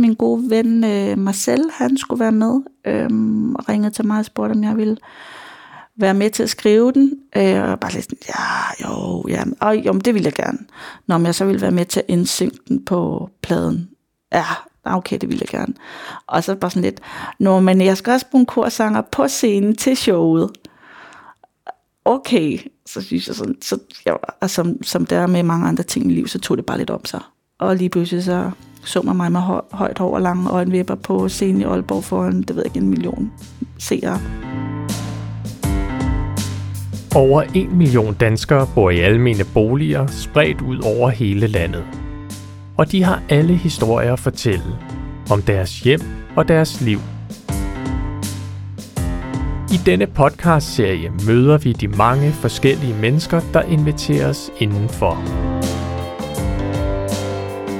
Min gode ven øh, Marcel, han skulle være med, øh, og ringede til mig og spurgte, om jeg ville være med til at skrive den. Øh, og bare lidt sådan, ja, jo, ja, og, jo, men det ville jeg gerne. Når jeg så ville være med til at indsynke den på pladen. Ja, okay, det ville jeg gerne. Og så bare sådan lidt, nå, men jeg skal også bruge en korsanger på scenen til showet. Okay, så synes jeg sådan, så, ja, og som, som der er med mange andre ting i livet, så tog det bare lidt om sig. Og lige pludselig så så man mig med høj, højt hår og lange øjenvipper på scenen i Aalborg foran, det ved jeg ikke, en million seere. Over en million danskere bor i almene boliger spredt ud over hele landet. Og de har alle historier at fortælle om deres hjem og deres liv. I denne podcast-serie møder vi de mange forskellige mennesker, der inviteres indenfor.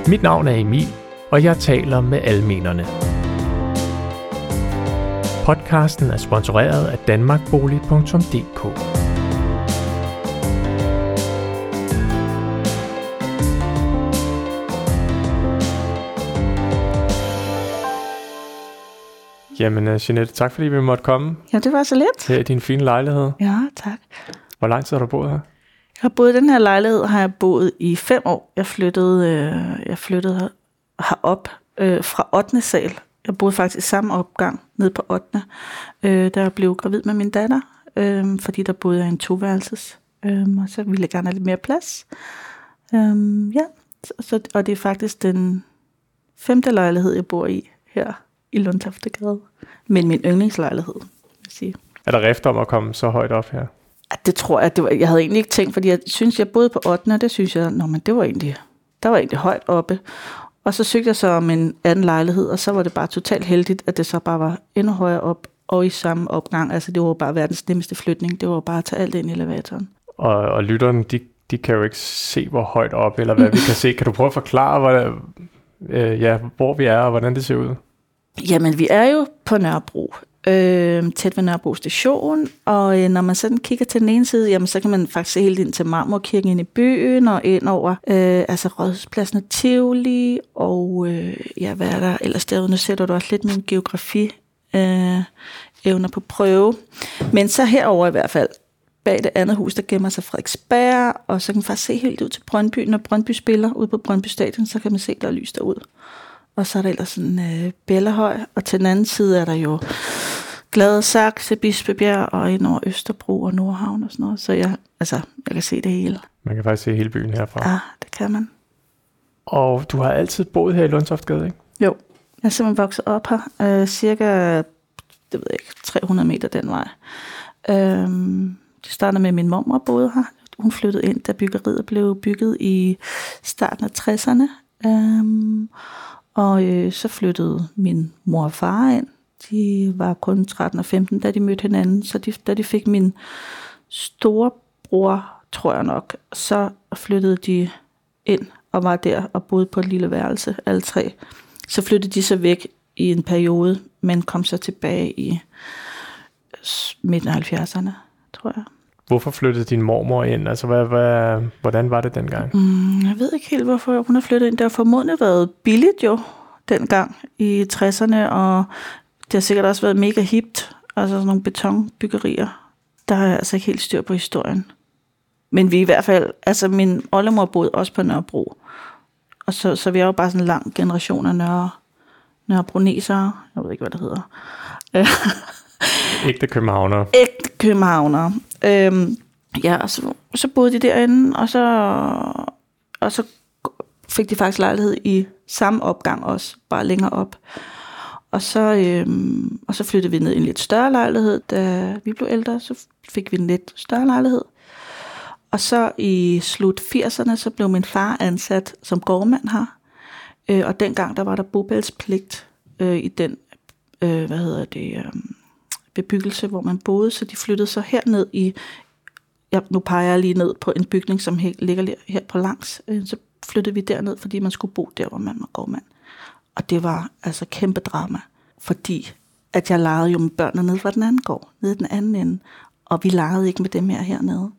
Mit navn er Emil, og jeg taler med almenerne. Podcasten er sponsoreret af danmarkbolig.dk. Jamen, uh, Jeanette, tak fordi vi måtte komme. Ja, det var så let. Her i din fine lejlighed. Ja, tak. Hvor lang tid har du boet her? Jeg har boet i den her lejlighed, har jeg boet i fem år. Jeg flyttede, øh, jeg flyttede herop øh, fra 8. sal. Jeg boede faktisk i samme opgang ned på 8. Øh, da jeg blev gravid med min datter, øh, fordi der boede jeg i en toværelses. Øh, og så ville jeg gerne have lidt mere plads. Øh, ja, så, og det er faktisk den femte lejlighed, jeg bor i her i Lundtoftegade. Men min yndlingslejlighed, vil jeg sige. Er der rift om at komme så højt op her? Det tror jeg, det var, jeg havde egentlig ikke tænkt, fordi jeg synes, jeg boede på 8. og det synes jeg, nå, men det var egentlig, der var egentlig højt oppe. Og så søgte jeg så om en anden lejlighed, og så var det bare totalt heldigt, at det så bare var endnu højere op og i samme opgang. Altså det var bare verdens nemmeste flytning. Det var bare at tage alt ind i elevatoren. Og, og lytterne, de, de kan jo ikke se, hvor højt op, eller hvad vi kan se. Kan du prøve at forklare, hvor, øh, ja, hvor vi er, og hvordan det ser ud? Jamen, vi er jo på Nørrebro, øh, tæt ved Nørrebro station, og øh, når man sådan kigger til den ene side, jamen, så kan man faktisk se helt ind til Marmorkirken ind i byen, og ind over øh, altså Rådhuspladsen og Tivoli, og øh, ja, hvad er der ellers derude? Nu sætter du også lidt min geografi øh, evner på prøve. Men så herover i hvert fald, bag det andet hus, der gemmer sig Frederiksberg, og så kan man faktisk se helt ud til Brøndby. Når Brøndby spiller ude på Brøndby Stadion, så kan man se, der er lys derud. Og så er der ellers sådan øh, Bellehøj, og til den anden side er der jo Glade Saxe, Bispebjerg og ind over Østerbro og Nordhavn og sådan noget. Så jeg, altså, jeg kan se det hele. Man kan faktisk se hele byen herfra. Ja, det kan man. Og du har altid boet her i Lundsoftgade, ikke? Jo, jeg er simpelthen vokset op her. Øh, cirka, det ved jeg ikke, 300 meter den vej. Øh, det startede med, at min mormor boede her. Hun flyttede ind, da byggeriet blev bygget i starten af 60'erne. Øh, og øh, så flyttede min mor og far ind. De var kun 13 og 15, da de mødte hinanden. Så de, da de fik min store bror, tror jeg nok, så flyttede de ind og var der og boede på et lille værelse, alle tre. Så flyttede de så væk i en periode, men kom så tilbage i midten af 70'erne, tror jeg. Hvorfor flyttede din mormor ind? Altså, hvad, hvad, hvordan var det dengang? Mm, jeg ved ikke helt, hvorfor hun har flyttet ind. Det har formodentlig været billigt jo, dengang i 60'erne, og det har sikkert også været mega hipt. Altså sådan nogle betonbyggerier. Der har jeg altså ikke helt styr på historien. Men vi i hvert fald, altså min oldemor boede også på Nørrebro. Og så, så vi er jo bare sådan en lang generation af Nørre, Nørrebronesere. Jeg ved ikke, hvad det hedder. Ægte københavner. Ægte københavner. Øhm, ja, og så, så boede de derinde, og så, og så fik de faktisk lejlighed i samme opgang også, bare længere op. Og så, øhm, og så flyttede vi ned i en lidt større lejlighed. Da vi blev ældre, så fik vi en lidt større lejlighed. Og så i slut 80'erne, så blev min far ansat som gårdmand her. Øh, og dengang, der var der bobælspligt øh, i den, øh, hvad hedder det, øh, bebyggelse, hvor man boede, så de flyttede så herned i, ja, nu peger jeg lige ned på en bygning, som ligger her på langs, øh, så flyttede vi derned, fordi man skulle bo der, hvor man var gårdmand. Og det var altså kæmpe drama, fordi at jeg legede jo med børnene nede fra den anden gård, nede den anden ende, og vi legede ikke med dem her hernede.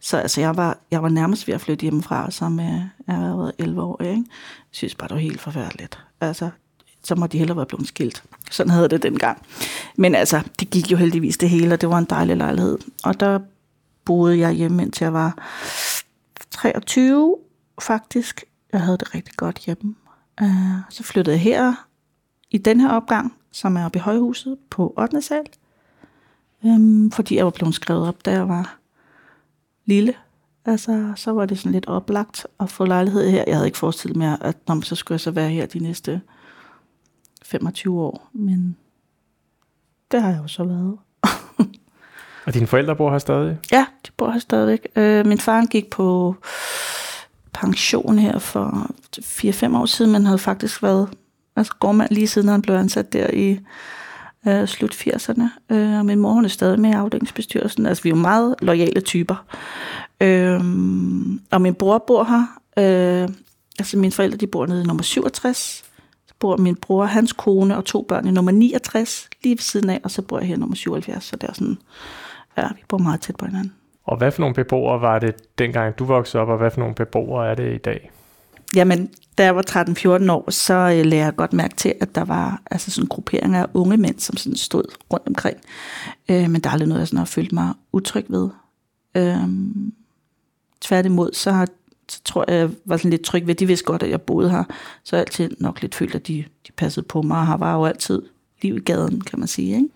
Så altså, jeg var, jeg var nærmest ved at flytte hjemmefra, som jeg, har været 11 år. Ikke? Jeg synes bare, det var helt forfærdeligt. Altså, så må de hellere være blevet skilt. Sådan havde det dengang. Men altså, det gik jo heldigvis det hele, og det var en dejlig lejlighed. Og der boede jeg hjemme, indtil jeg var 23, faktisk. Jeg havde det rigtig godt hjemme. Uh, så flyttede jeg her i den her opgang, som er oppe i højhuset på 8. sal. Um, fordi jeg var blevet skrevet op, da jeg var lille. Altså, så var det sådan lidt oplagt at få lejlighed her. Jeg havde ikke forestillet mig, at når så skulle jeg så være her de næste 25 år. Men det har jeg jo så været. og dine forældre bor her stadig? Ja, de bor her stadigvæk. Øh, min far gik på pension her for 4-5 år siden, men havde faktisk været altså gårdmand lige siden han blev ansat der i øh, slut 80'erne. Øh, og min mor hun er stadig med i afdelingsbestyrelsen. Altså vi er jo meget lojale typer. Øh, og min bror bor her. Øh, altså mine forældre de bor nede i nummer 67. Så bor min bror, hans kone og to børn i nummer 69 lige ved siden af. Og så bor jeg her i nummer 77. Så det er sådan, ja, vi bor meget tæt på hinanden. Og hvad for nogle beboere var det dengang du voksede op, og hvad for nogle beboere er det i dag? Jamen, da jeg var 13-14 år, så øh, lagde jeg godt mærke til, at der var altså sådan grupperinger af unge mænd, som sådan stod rundt omkring. Øh, men der er aldrig noget, jeg sådan har følt mig utryg ved. Øh, tværtimod, så, har, så tror jeg, jeg var sådan lidt tryg ved, de vidste godt, at jeg boede her. Så jeg altid nok lidt følt, at de, de passede på mig, og her var jo altid liv i gaden, kan man sige. Ikke?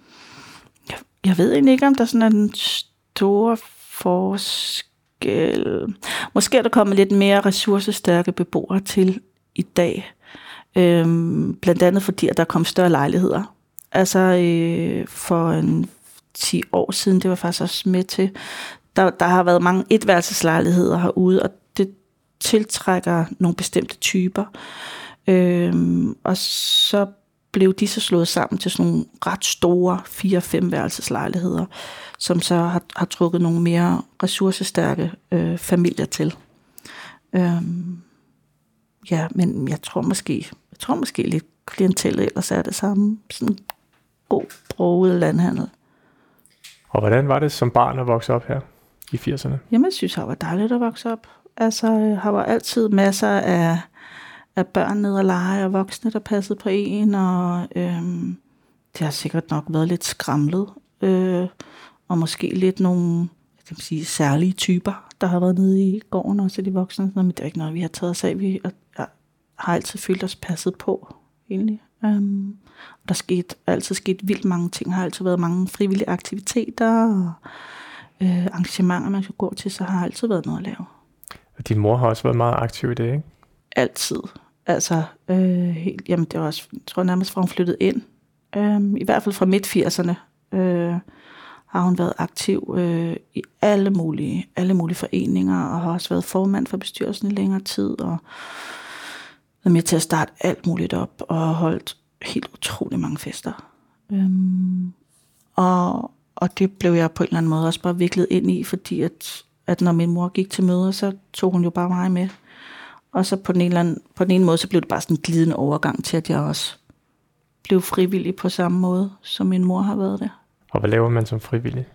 Jeg, jeg ved egentlig ikke, om der sådan er den store forskel. Måske er der kommet lidt mere ressourcestærke beboere til i dag. Øhm, blandt andet fordi, at der kom større lejligheder. Altså øh, for en 10 år siden, det var faktisk også med til, der, der har været mange etværelseslejligheder herude, og det tiltrækker nogle bestemte typer. Øhm, og så blev de så slået sammen til sådan nogle ret store 4-5 værelseslejligheder, som så har, har trukket nogle mere ressourcestærke øh, familier til. Øhm, ja, men jeg tror måske, jeg tror måske lidt klientellet ellers er det samme. Sådan god broget landhandel. Og hvordan var det som barn at vokse op her i 80'erne? Jamen, jeg synes, det var dejligt at vokse op. Altså, har var altid masser af af børn ned og lege, og voksne, der passede på en, og øhm, det har sikkert nok været lidt skramlet, øh, og måske lidt nogle jeg kan sige, særlige typer, der har været nede i gården, også de voksne, men det er ikke noget, vi har taget os af. Vi jeg har altid følt os passet på, egentlig. Um, der skete, altid sket vildt mange ting, har altid været mange frivillige aktiviteter, og øh, arrangementer, man skal gå til, så har altid været noget at lave. Og din mor har også været meget aktiv i det, ikke? Altid. Altså, øh, helt, jamen det var også, jeg tror nærmest fra hun flyttede ind. Øh, I hvert fald fra midt-80'erne øh, har hun været aktiv øh, i alle mulige, alle mulige foreninger, og har også været formand for bestyrelsen i længere tid, og været med til at starte alt muligt op, og har holdt helt utrolig mange fester. Øh, og, og det blev jeg på en eller anden måde også bare viklet ind i, fordi at, at når min mor gik til møder, så tog hun jo bare mig med. Og så på den, ene, anden, på den ene måde, så blev det bare sådan en glidende overgang til, at jeg også blev frivillig på samme måde, som min mor har været det. Og hvad laver man som frivillig?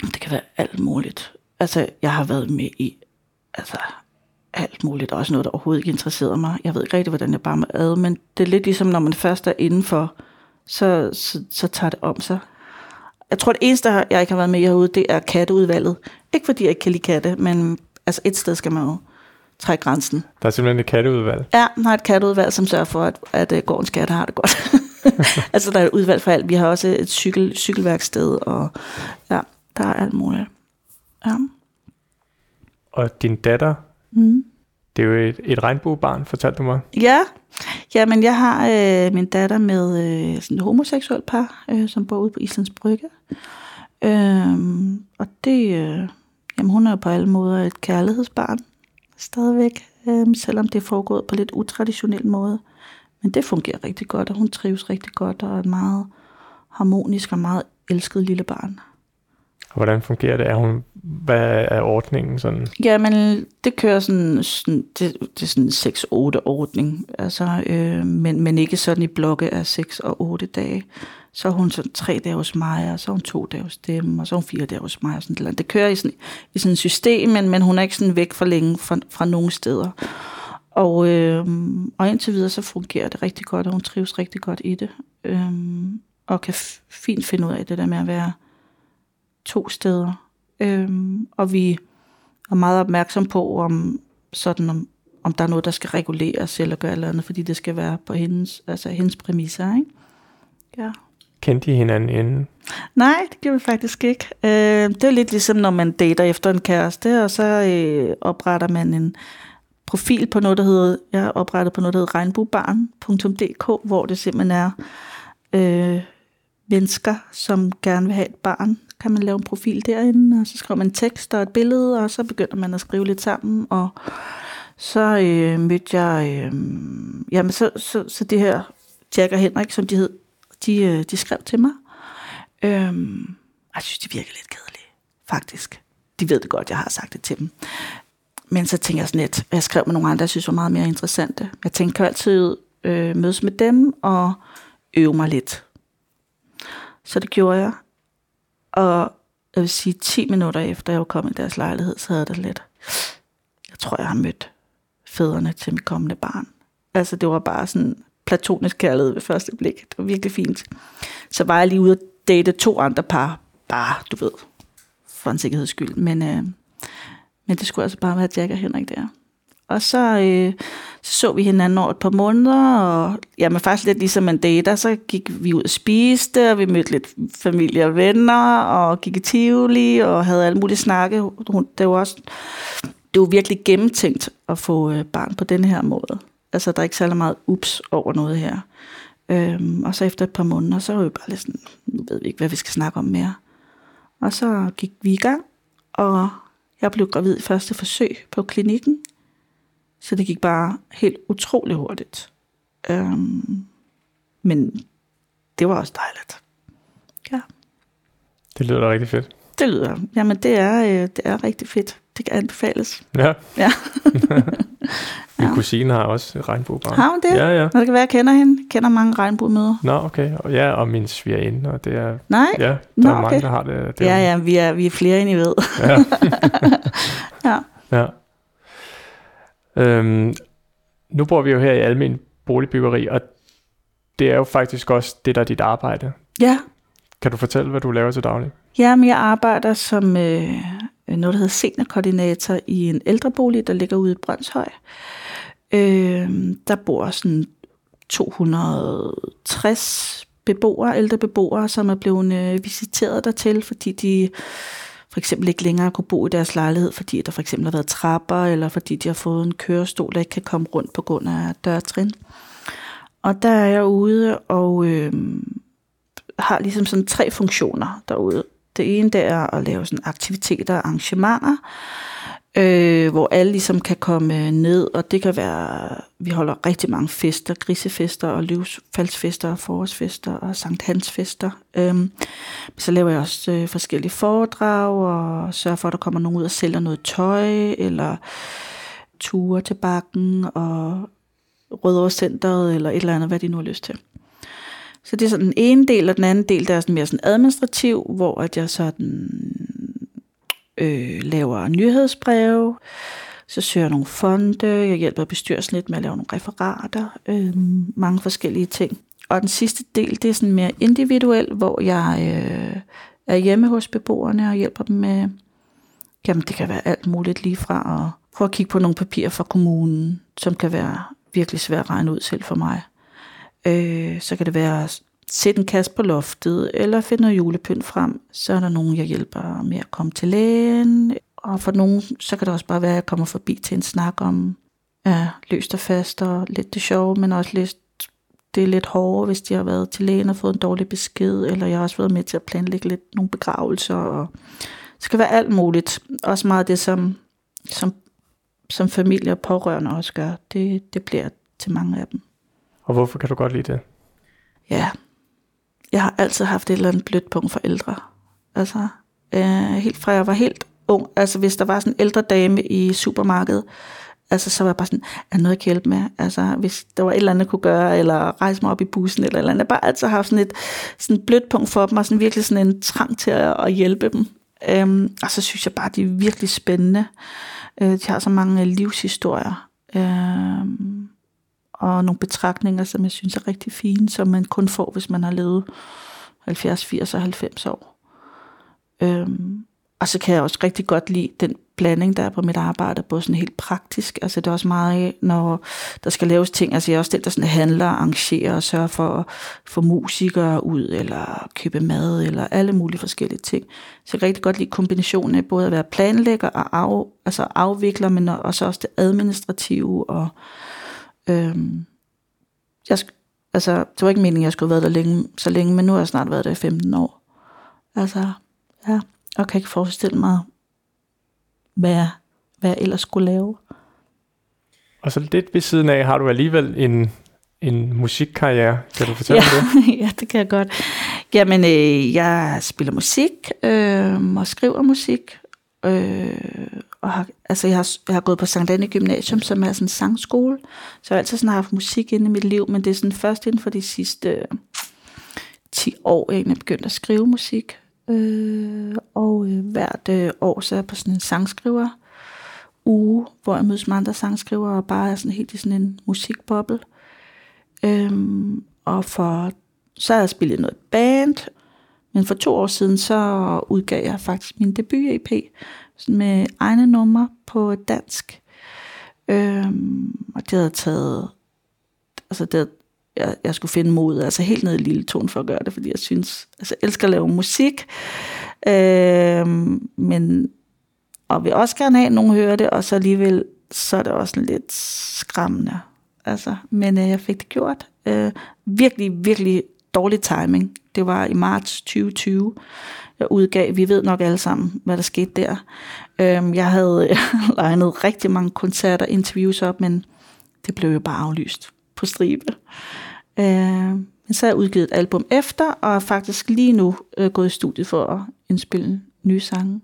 Det kan være alt muligt. Altså, jeg har været med i altså, alt muligt. Også noget, der overhovedet ikke interesserede mig. Jeg ved ikke rigtig, hvordan jeg bare må ad, men det er lidt ligesom, når man først er indenfor, så, så, så tager det om sig. Jeg tror, det eneste, jeg ikke har været med herude, det er katteudvalget. Ikke fordi jeg ikke kan lide katte, men altså et sted skal man jo trække grænsen. Der er simpelthen et katteudvalg? Ja, der er et katteudvalg, som sørger for, at, at, at gårdens katte har det godt. altså, der er et udvalg for alt. Vi har også et cykel, cykelværksted, og ja, der er alt muligt. Ja. Og din datter, mm. det er jo et, et regnbuebarn, fortalte du mig. Ja, ja men jeg har øh, min datter med øh, sådan et homoseksuelt par, øh, som bor ude på Islands Brygge. Øh, og det, øh, jamen hun er på alle måder et kærlighedsbarn stadigvæk, øh, selvom det er foregået på lidt utraditionel måde. Men det fungerer rigtig godt, og hun trives rigtig godt, og er et meget harmonisk og meget elsket lille barn. Hvordan fungerer det? Er hun, hvad er ordningen sådan? Jamen, det kører sådan, sådan det, det er sådan en 6-8 ordning, altså, øh, men, men ikke sådan i blokke af 6 og 8 dage. Så er hun sådan tre dage hos mig, og så er hun to dage hos dem, og så er hun fire dage hos mig. Og sådan noget. Det kører i sådan, i sådan et system, men, men hun er ikke sådan væk for længe fra, fra nogen steder. Og, øh, og indtil videre, så fungerer det rigtig godt, og hun trives rigtig godt i det. Øh, og kan f- fint finde ud af det der med at være to steder. Øh, og vi er meget opmærksom på, om, sådan, om, om der er noget, der skal reguleres eller gøre eller andet, fordi det skal være på hendes, altså hendes præmisser. Ikke? Ja. Kendte I hinanden inden? Nej, det gjorde vi faktisk ikke. Øh, det er lidt ligesom, når man dater efter en kæreste, og så øh, opretter man en profil på noget, der hedder, jeg har oprettet på noget, der hedder regnbuebarn.dk, hvor det simpelthen er øh, mennesker, som gerne vil have et barn. Kan man lave en profil derinde, og så skriver man tekst og et billede, og så begynder man at skrive lidt sammen, og så øh, mødte jeg, øh, jamen så, så, så det her Jack og Henrik, som de hed, de, øh, de skrev til mig. Øhm, jeg synes, de virker lidt kedelige, faktisk. De ved det godt, jeg har sagt det til dem. Men så tænker jeg sådan lidt, jeg skrev med nogle andre, jeg synes var meget mere interessante. Jeg tænkte, kan jeg altid øh, mødes med dem og øve mig lidt. Så det gjorde jeg. Og jeg vil sige, 10 minutter efter jeg var kommet i deres lejlighed, så havde det lidt. Jeg tror, jeg har mødt fædrene til mit kommende barn. Altså, det var bare sådan platonisk kærlighed ved første blik. Det var virkelig fint. Så var jeg lige ude og date to andre par. Bare, du ved, for en sikkerheds skyld. Men, øh, men det skulle altså bare være Jack og Henrik der. Og så, øh, så så vi hinanden over et par måneder, og jamen faktisk lidt ligesom man dater, så gik vi ud og spiste, og vi mødte lidt familie og venner, og gik i Tivoli, og havde alle mulige snakke. Det var også det var virkelig gennemtænkt at få øh, barn på den her måde. Altså, der er ikke særlig meget ups over noget her. Øhm, og så efter et par måneder, så var vi bare lidt sådan, nu ved vi ikke, hvad vi skal snakke om mere. Og så gik vi i gang, og jeg blev gravid i første forsøg på klinikken. Så det gik bare helt utrolig hurtigt. Øhm, men det var også dejligt. Ja. Det lyder da rigtig fedt. Det lyder, jamen det er, øh, det er rigtig fedt. Det kan anbefales. Ja. Ja. Min kusine har også regnbuebarn. Har hun det? Ja, ja. Nå, det kan være, jeg kender hende. Jeg kender mange regnbuemøder. Nå, okay. Ja, og min svigerinde, og det er... Nej? Ja, der Nå, er mange, okay. der har det. det Ja, ja, vi er, vi er flere, end I ved. ja. Ja. ja. Øhm, nu bor vi jo her i almen boligbyggeri, og det er jo faktisk også det, der er dit arbejde. Ja, kan du fortælle, hvad du laver til daglig? ja men jeg arbejder som øh, noget, der hedder seniorkoordinator i en ældrebolig, der ligger ude i Brøndshøj. Øh, der bor sådan 260 beboere, ældre beboere, som er blevet øh, visiteret dertil, fordi de for eksempel ikke længere kunne bo i deres lejlighed, fordi der for eksempel har været trapper, eller fordi de har fået en kørestol, der ikke kan komme rundt på grund af dørtrin. Og der er jeg ude og øh, har ligesom sådan tre funktioner derude. Det ene det er at lave sådan aktiviteter og arrangementer, øh, hvor alle ligesom kan komme øh, ned, og det kan være, vi holder rigtig mange fester, grisefester og livsfaldsfester og forårsfester og Sankt Hans fester. Øhm, så laver jeg også øh, forskellige foredrag og sørger for, at der kommer nogen ud og sælger noget tøj, eller ture til bakken og Rødovre Centeret, eller et eller andet, hvad de nu har lyst til. Så det er sådan den ene del, og den anden del, der er sådan mere sådan administrativ, hvor at jeg sådan øh, laver nyhedsbreve, så søger jeg nogle fonde, jeg hjælper bestyrelsen lidt med at lave nogle referater, øh, mange forskellige ting. Og den sidste del, det er sådan mere individuel, hvor jeg øh, er hjemme hos beboerne og hjælper dem med, jamen det kan være alt muligt lige fra at prøve at kigge på nogle papirer fra kommunen, som kan være virkelig svært at regne ud selv for mig. Øh, så kan det være at sætte en kasse på loftet, eller finde noget julepynt frem. Så er der nogen, jeg hjælper med at komme til lægen. Og for nogen, så kan det også bare være, at jeg kommer forbi til en snak om ja, løst og fast og lidt det sjove, men også lidt, det er lidt hårdere, hvis de har været til lægen og fået en dårlig besked, eller jeg har også været med til at planlægge lidt nogle begravelser. Og det skal være alt muligt. Også meget det, som, som, som familie og pårørende også gør. Det, det bliver til mange af dem. Og hvorfor kan du godt lide det? Ja, jeg har altid haft et eller andet blødt punkt for ældre. Altså, øh, helt fra jeg var helt ung. Altså, hvis der var sådan en ældre dame i supermarkedet, altså, så var jeg bare sådan, er noget, jeg kan hjælpe med? Altså, hvis der var et eller andet, jeg kunne gøre, eller rejse mig op i bussen, eller et eller andet. Jeg har bare altid haft sådan et sådan blødt punkt for dem, og sådan virkelig sådan en trang til at, at hjælpe dem. Øhm, og så synes jeg bare, de er virkelig spændende. Øh, de har så mange livshistorier. Øh, og nogle betragtninger, som jeg synes er rigtig fine, som man kun får, hvis man har levet 70, 80 og 90 år. Øhm, og så kan jeg også rigtig godt lide den blanding, der er på mit arbejde, både sådan helt praktisk, altså det er også meget, når der skal laves ting, altså jeg er også den, der sådan handler, arrangerer og sørger for at få musikere ud, eller købe mad, eller alle mulige forskellige ting. Så jeg kan rigtig godt lide kombinationen af både at være planlægger og af, altså afvikler, men også, også det administrative, og øhm, jeg, altså, det var ikke meningen, at jeg skulle have været der længe, så længe, men nu har jeg snart været der i 15 år. Altså, ja, og kan ikke forestille mig, hvad jeg, hvad jeg ellers skulle lave. Og så lidt ved siden af har du alligevel en, en musikkarriere. Kan du fortælle ja, det? ja, det kan jeg godt. Jamen, øh, jeg spiller musik øh, og skriver musik. Øh, og har, altså jeg, har, jeg har gået på Sankt Anne Gymnasium, som er sådan en sangskole. Så jeg har altid sådan haft musik inde i mit liv, men det er sådan først inden for de sidste øh, 10 år, jeg egentlig begyndt at skrive musik. Øh, og øh, hvert øh, år så er jeg på sådan en sangskriver uge, hvor jeg mødes med andre sangskriver og bare er sådan helt i sådan en musikboble. Øhm, og for, så har jeg spillet noget band, men for to år siden så udgav jeg faktisk min debut-EP med egne numre på dansk. Øhm, og det havde taget, altså det havde jeg, jeg skulle finde mod, altså helt ned i lille ton for at gøre det, fordi jeg synes, altså jeg elsker at lave musik, øhm, men, og vil også gerne have, at nogen hører det, og så alligevel, så er det også lidt skræmmende. Altså, men øh, jeg fik det gjort. Øh, virkelig, virkelig dårlig timing. Det var i marts 2020, jeg udgav. Vi ved nok alle sammen, hvad der skete der. Øh, jeg havde legnet rigtig mange koncerter, interviews op, men det blev jo bare aflyst på stribe. Øh, men så har jeg udgivet et album efter, og er faktisk lige nu øh, gået i studiet for at indspille nye sange.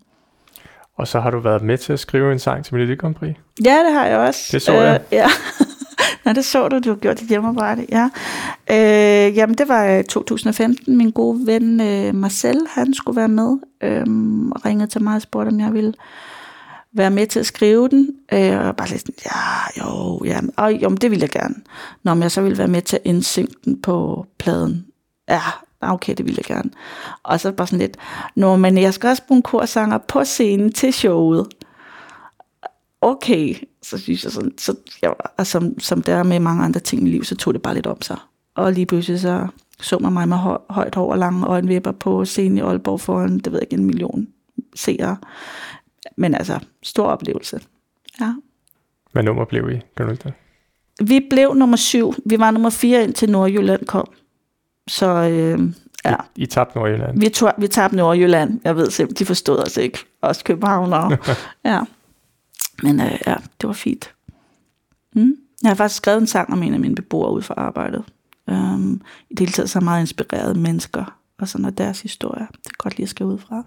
Og så har du været med til at skrive en sang til Melodi Grand Prix. Ja, det har jeg også. Det så jeg. Øh, ja. Nå, det så du, du har gjort dit hjemmearbejde, ja. Øh, jamen, det var øh, i 2015. Min gode ven øh, Marcel, han skulle være med, øh, og ringede til mig og spurgte, om jeg ville være med til at skrive den. Øh, og bare lidt sådan, ja, jo, ja, og, jo, men det ville jeg gerne. Nå, om jeg så ville være med til at indsynke den på pladen. Ja, okay, det ville jeg gerne. Og så bare sådan lidt, nå, men jeg skal også bruge en korsanger på scenen til showet. Okay, så synes jeg sådan, så, ja, og som, som der er med mange andre ting i livet, så tog det bare lidt om sig. Og lige pludselig så så man mig med højt hår og lange øjenvipper på scenen i Aalborg foran, det ved jeg ikke, en million seere. Men altså, stor oplevelse. Ja. Hvad nummer blev I? Kan du det? Vi blev nummer syv. Vi var nummer fire indtil Nordjylland kom. Så øh, ja. I, I tabte Nordjylland? Vi, tog, vi tabte Nordjylland. Jeg ved simpelthen, de forstod os ikke. Også København. ja. Men øh, ja, det var fint. Mm. Jeg har faktisk skrevet en sang om en af mine beboere ude for arbejdet. Um, I det hele taget så meget inspirerede mennesker, og sådan er deres historie. Det er godt lige at skrive ud fra.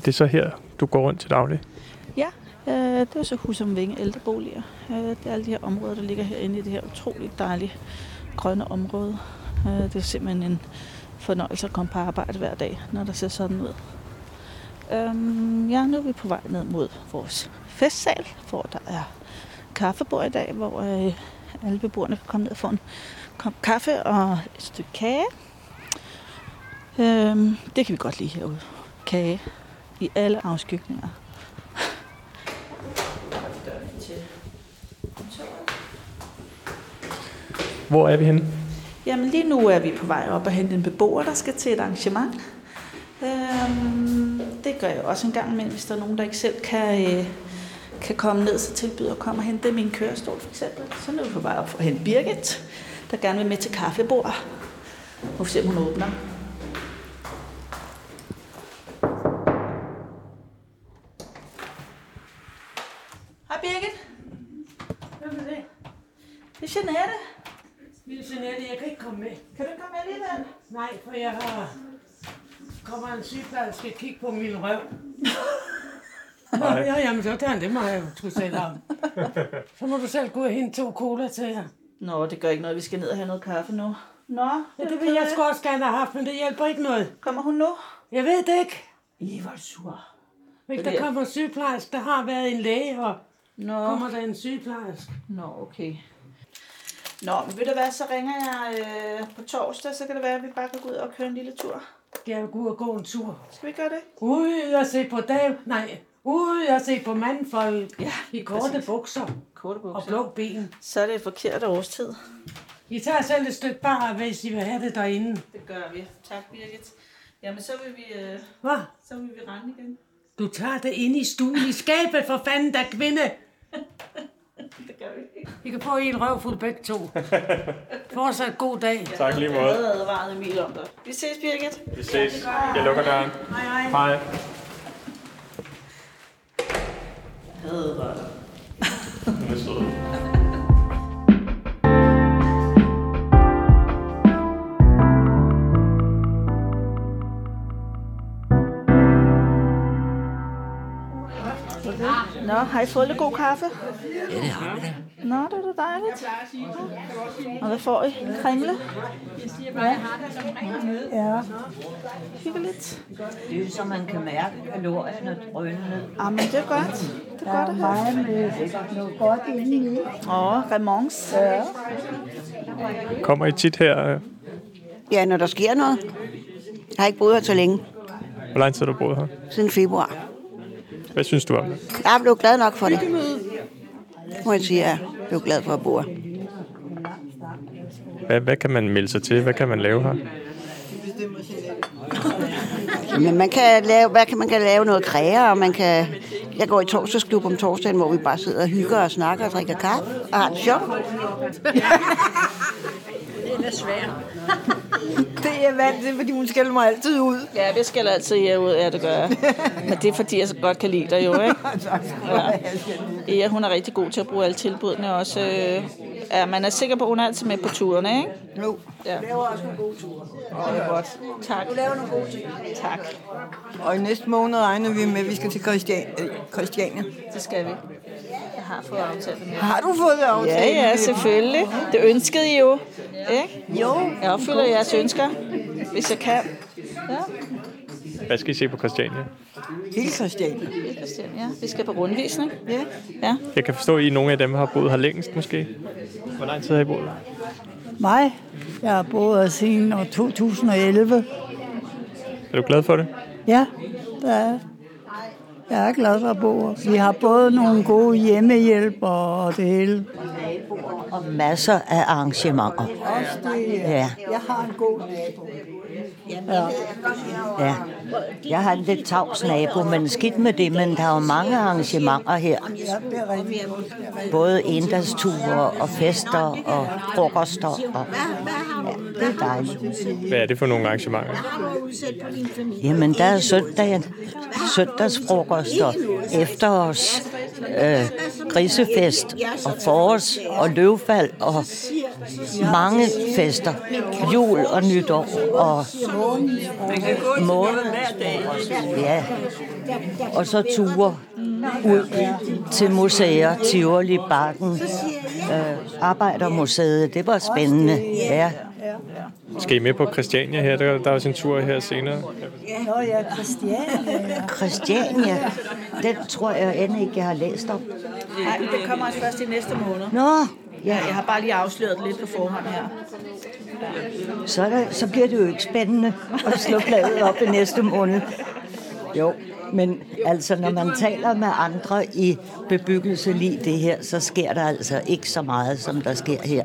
Det er så her, du går rundt til daglig? Øh, det er så Husum Vinge ældreboliger. Øh, det er alle de her områder, der ligger herinde i det her utroligt dejlige grønne område. Øh, det er simpelthen en fornøjelse at komme på arbejde hver dag, når der ser sådan ud. Øhm, ja, nu er vi på vej ned mod vores festsal, hvor der er kaffebord i dag, hvor øh, alle beboerne kan komme ned og få en kop kaffe og et stykke kage. Øhm, det kan vi godt lide herude. Kage i alle afskygninger. Hvor er vi henne? Jamen lige nu er vi på vej op og hente en beboer, der skal til et arrangement. Øhm, det gør jeg også en gang imellem, hvis der er nogen, der ikke selv kan, øh, kan komme ned, så tilbyder at komme og hente dem i en kørestol for eksempel. Så nu er vi på vej op for at hente Birgit, der gerne vil med til kaffebord. Nu se, om hun åbner. For jeg har... Kommer en sygeplejerske og kigge på min røv. Nå, ja, jamen så tager han det mig jo, trods alt om. Så må du selv gå og hente to cola til jer. Nå, det gør ikke noget. Vi skal ned og have noget kaffe nu. Nå, Ja, det vil jeg sgu også gerne have haft, men det hjælper ikke noget. Kommer hun nu? Jeg ved det ikke. I, du sur. Hvis Fordi- der kommer en sygeplejerske, der har været en læge, og Nå, kommer der en sygeplejerske. Nå okay. Nå, men ved du hvad, så ringer jeg øh, på torsdag, så kan det være, at vi bare kan gå ud og køre en lille tur. Skal jeg gå ud og gå en tur? Skal vi gøre det? Ud og se på dag... Nej, ud og se på mandfolk Ja, i korte bukser Korte og bukser. blå ben. Så er det et forkert årstid. I tager selv et stykke bar, hvis I vil have det derinde. Det gør vi. Tak, Birgit. Jamen, så vil vi, øh, Hvad? så vil vi rende igen. Du tager det ind i stuen i skabet, for fanden, der kvinde. Vi. I kan få en røvfuld begge to. Fortsat god dag. Tak lige Jeg måde. havde advaret Emil om det. Vi ses, Birgit. Vi ses. Jeg lukker døren. Hej, hej. Hej. Advaret. Hun er Nå, har I fået lidt god kaffe? Ja, det har vi da. Nå, det er da dejligt. Og hvad får I? Kringle? Ja, Hyggeligt. Det er jo så, man kan mærke kalorierne drøne ned. Ah, men det er godt. Det er der godt er at have. meget med noget godt indeni. Åh, remons. Ja. Kommer I tit her? Ja, når der sker noget. Jeg har ikke boet her så længe, Hvor lang tid har du boet her? siden februar. Hvad synes du om det? Jeg blevet glad nok for det. Må jeg sige, at jeg blev glad for at bo her. Hvad, hvad kan man melde sig til? Hvad kan man lave her? Men man kan lave, hvad kan man kan lave noget kræger, og man kan... Jeg går i torsdagsklub om torsdagen, hvor vi bare sidder og hygger og snakker og drikker kaffe og har det sjovt. Det er jeg vant til, fordi hun skælder mig altid ud. Ja, vi skal altid jer ud. Ja, det gør jeg. Men det er fordi, jeg så godt kan lide dig jo, ikke? Ja. ja, hun er rigtig god til at bruge alle tilbudene også. øh, Ja, man er sikker på, at hun er altid med på turene, ikke? Jo. Ja. Du laver også nogle gode ture. Det er godt. Tak. Du laver nogle gode ting. Tak. Og i næste måned regner vi med, at vi skal til Christian, øh, Christiania. Det skal vi. Jeg har fået aftalt med Har du fået det aftalt? Ja, ja, selvfølgelig. Det ønskede I jo. Ikke? Jo. Jeg opfylder jeres ønsker, hvis jeg kan. Ja, Hvad skal I se på Christiania? Hele Christiania. det er Christian, ja. Vi skal på rundvisning. Ja. Ja. Jeg kan forstå, at I nogle af dem har boet her længst måske. Hvor lang tid har I boet her? Mig? Jeg har boet her siden år 2011. Er du glad for det? Ja, der er. Jeg er glad for at bo. Vi har både nogle gode hjemmehjælp og det hele. Og masser af arrangementer. Ja, Jeg har en god nabo. ja. Jeg har en lidt tavs nabo, men skidt med det, men der er jo mange arrangementer her. Ja, er. Både endagsture og fester og frokoster. Og, ja, det er dejligt. Hvad er det for nogle arrangementer? Jamen, der er søndagen, søndagsfrokoster, efterårs, øh, grisefest og forårs og løvfald og mange fester. Jul og nytår og måned. Ja. Og så ture ud til museer, Tivoli, Bakken, øh, Arbejdermuseet. Det var spændende. Ja. Skal I med på Christiania her? Der, der er også en tur her senere. Nå ja, Christiania. Christiania, den tror jeg end ikke, jeg har læst om. Nej, det kommer også først i næste måned. Nå, Ja, jeg har bare lige afsløret lidt på forhånd her. så, er der, så bliver det jo ikke spændende at slå bladet op i næste måned. Jo, men altså, når man taler med andre i bebyggelse lige det her, så sker der altså ikke så meget, som der sker her.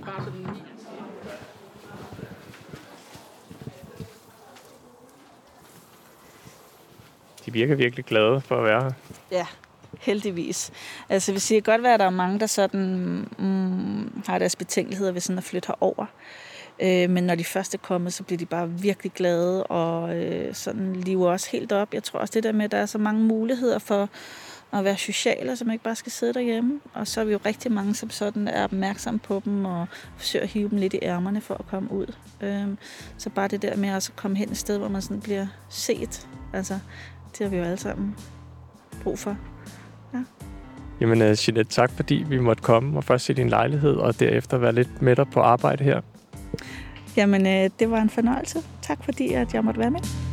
De virker virkelig glade for at være her. Ja, heldigvis. Altså, vi siger godt være, at der er mange, der sådan, mm, har deres betænkeligheder ved sådan at flytte herover. Øh, men når de først er kommet, så bliver de bare virkelig glade og øh, sådan lever også helt op. Jeg tror også det der med, at der er så mange muligheder for at være sociale, så man ikke bare skal sidde derhjemme. Og så er vi jo rigtig mange, som sådan er opmærksomme på dem og forsøger at hive dem lidt i ærmerne for at komme ud. Øh, så bare det der med at komme hen et sted, hvor man sådan bliver set. Altså, det har vi jo alle sammen brug for. Jamen, uh, Jeanette, tak fordi vi måtte komme og først se din lejlighed, og derefter være lidt med dig på arbejde her. Jamen, øh, det var en fornøjelse. Tak fordi, at jeg måtte være med.